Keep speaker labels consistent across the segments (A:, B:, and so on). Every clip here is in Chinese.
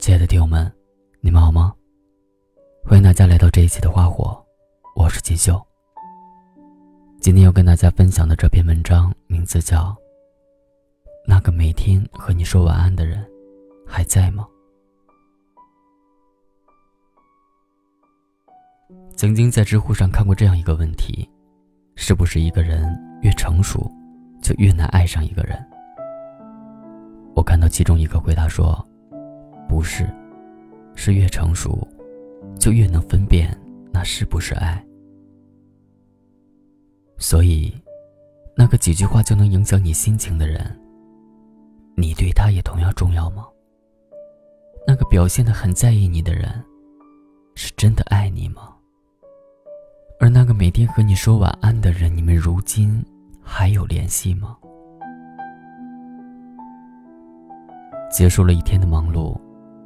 A: 亲爱的听友们，你们好吗？欢迎大家来到这一期的花火，我是锦绣。今天要跟大家分享的这篇文章名字叫《那个每天和你说晚安的人还在吗》。曾经在知乎上看过这样一个问题：是不是一个人越成熟，就越难爱上一个人？我看到其中一个回答说：“不是，是越成熟，就越能分辨那是不是爱。所以，那个几句话就能影响你心情的人，你对他也同样重要吗？那个表现的很在意你的人，是真的爱你吗？而那个每天和你说晚安的人，你们如今还有联系吗？”结束了一天的忙碌，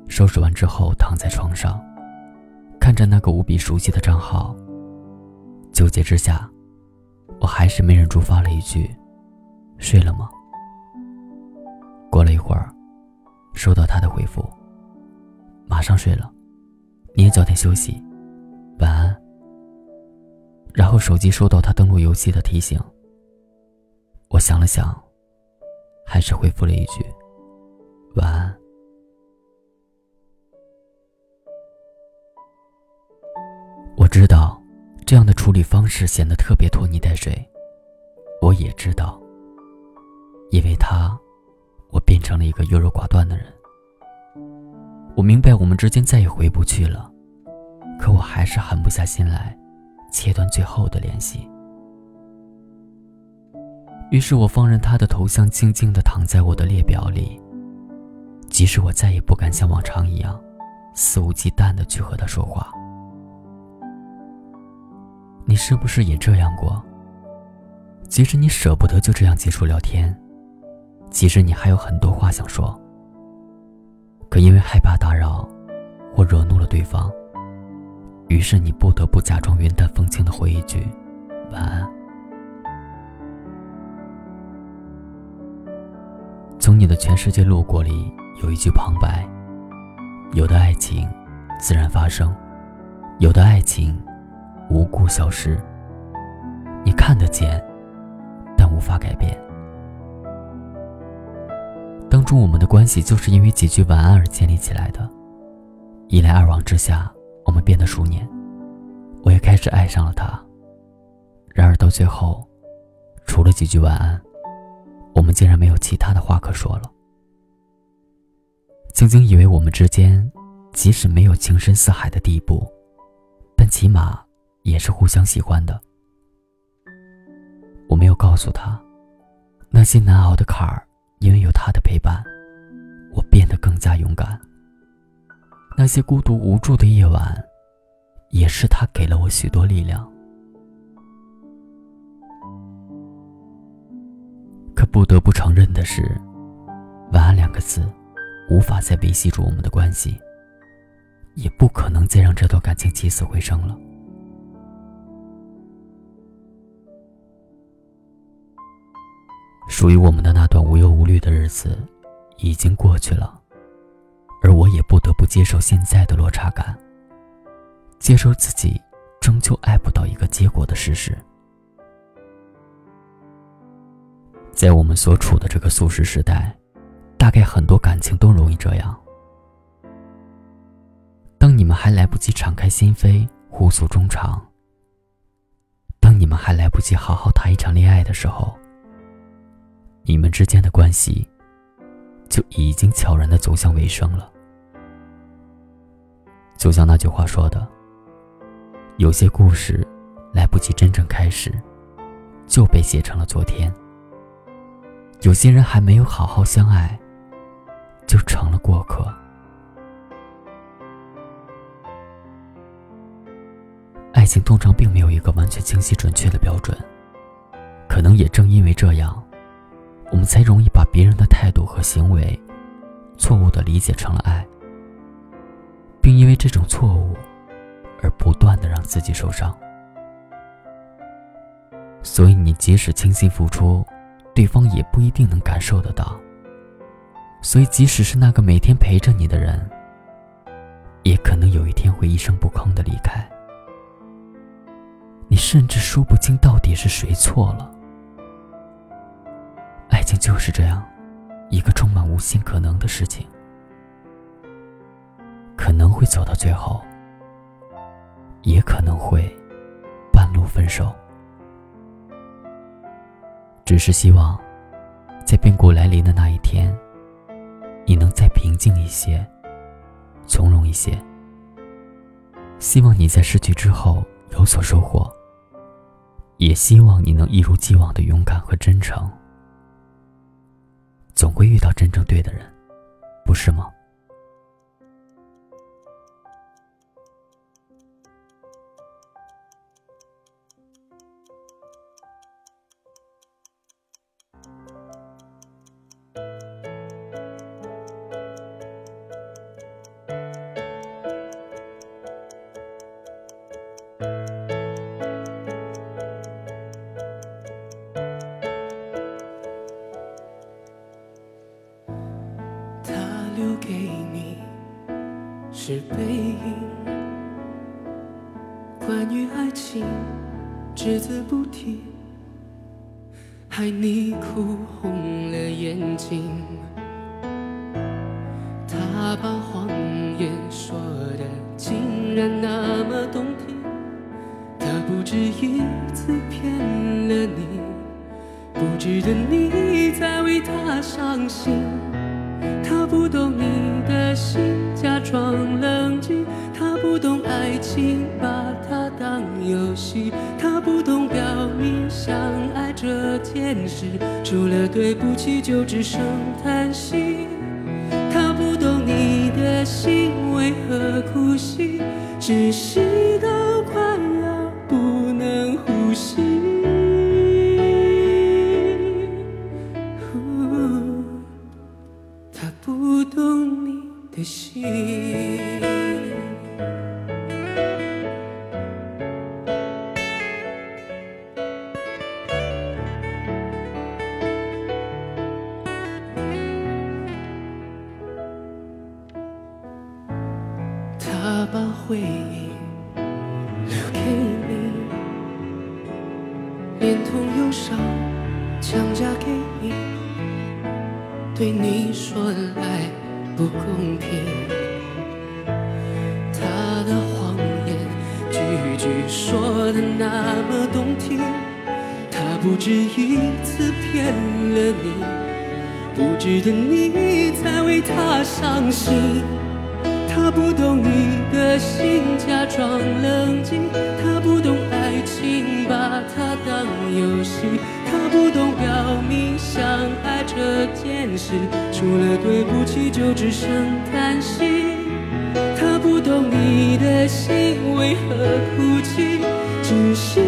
A: 收拾完之后躺在床上，看着那个无比熟悉的账号，纠结之下，我还是没忍住发了一句：“睡了吗？”过了一会儿，收到他的回复：“马上睡了，你也早点休息，晚安。”然后手机收到他登录游戏的提醒，我想了想，还是回复了一句。晚安。这样的处理方式显得特别拖泥带水。我也知道，因为他，我变成了一个优柔寡断的人。我明白我们之间再也回不去了，可我还是狠不下心来，切断最后的联系。于是我放任他的头像静静的躺在我的列表里。即使我再也不敢像往常一样肆无忌惮的去和他说话，你是不是也这样过？即使你舍不得就这样结束聊天，即使你还有很多话想说，可因为害怕打扰或惹怒了对方，于是你不得不假装云淡风轻的回一句晚安。从你的全世界路过里。有一句旁白：有的爱情自然发生，有的爱情无故消失。你看得见，但无法改变。当初我们的关系就是因为几句晚安而建立起来的，一来二往之下，我们变得熟稔，我也开始爱上了他。然而到最后，除了几句晚安，我们竟然没有其他的话可说了。曾经以为我们之间，即使没有情深似海的地步，但起码也是互相喜欢的。我没有告诉他，那些难熬的坎儿，因为有他的陪伴，我变得更加勇敢。那些孤独无助的夜晚，也是他给了我许多力量。可不得不承认的是，“晚安”两个字。无法再维系住我们的关系，也不可能再让这段感情起死回生了。属于我们的那段无忧无虑的日子，已经过去了，而我也不得不接受现在的落差感，接受自己终究爱不到一个结果的事实。在我们所处的这个速食时代。大概很多感情都容易这样。当你们还来不及敞开心扉，互诉衷肠；当你们还来不及好好谈一场恋爱的时候，你们之间的关系就已经悄然的走向尾声了。就像那句话说的：“有些故事来不及真正开始，就被写成了昨天。有些人还没有好好相爱。”就成了过客。爱情通常并没有一个完全清晰准确的标准，可能也正因为这样，我们才容易把别人的态度和行为错误的理解成了爱，并因为这种错误而不断的让自己受伤。所以，你即使倾心付出，对方也不一定能感受得到。所以，即使是那个每天陪着你的人，也可能有一天会一声不吭的离开。你甚至说不清到底是谁错了。爱情就是这样，一个充满无限可能的事情，可能会走到最后，也可能会半路分手。只是希望，在变故来临的那一天，你能再平静一些，从容一些。希望你在失去之后有所收获。也希望你能一如既往的勇敢和真诚。总会遇到真正对的人，不是吗？
B: 给你是背影，关于爱情只字不提，害你哭红了眼睛。他把谎言说的竟然那么动听，他不止一次骗了你，不值得你再为他伤心。当游戏。他不懂表明相爱这件事，除了对不起就只剩叹息。他不懂你的心为何哭泣，窒息到快回忆留给你，连同忧伤强加给你，对你说来。不公平，他的谎言句句说的那么动听，他不止一次骗了你，不值得你再为他伤心。不懂你的心，假装冷静，他不懂爱情，把它当游戏。他不懂表明相爱这件事，除了对不起就只剩叹息。他不懂你的心为何哭泣，窒息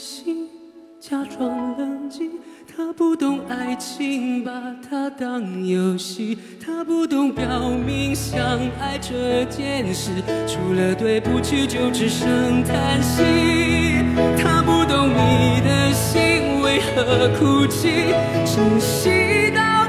B: 心，假装冷静。他不懂爱情，把它当游戏。他不懂表明相爱这件事，除了对不起就只剩叹息。他不懂你的心为何哭泣，窒息到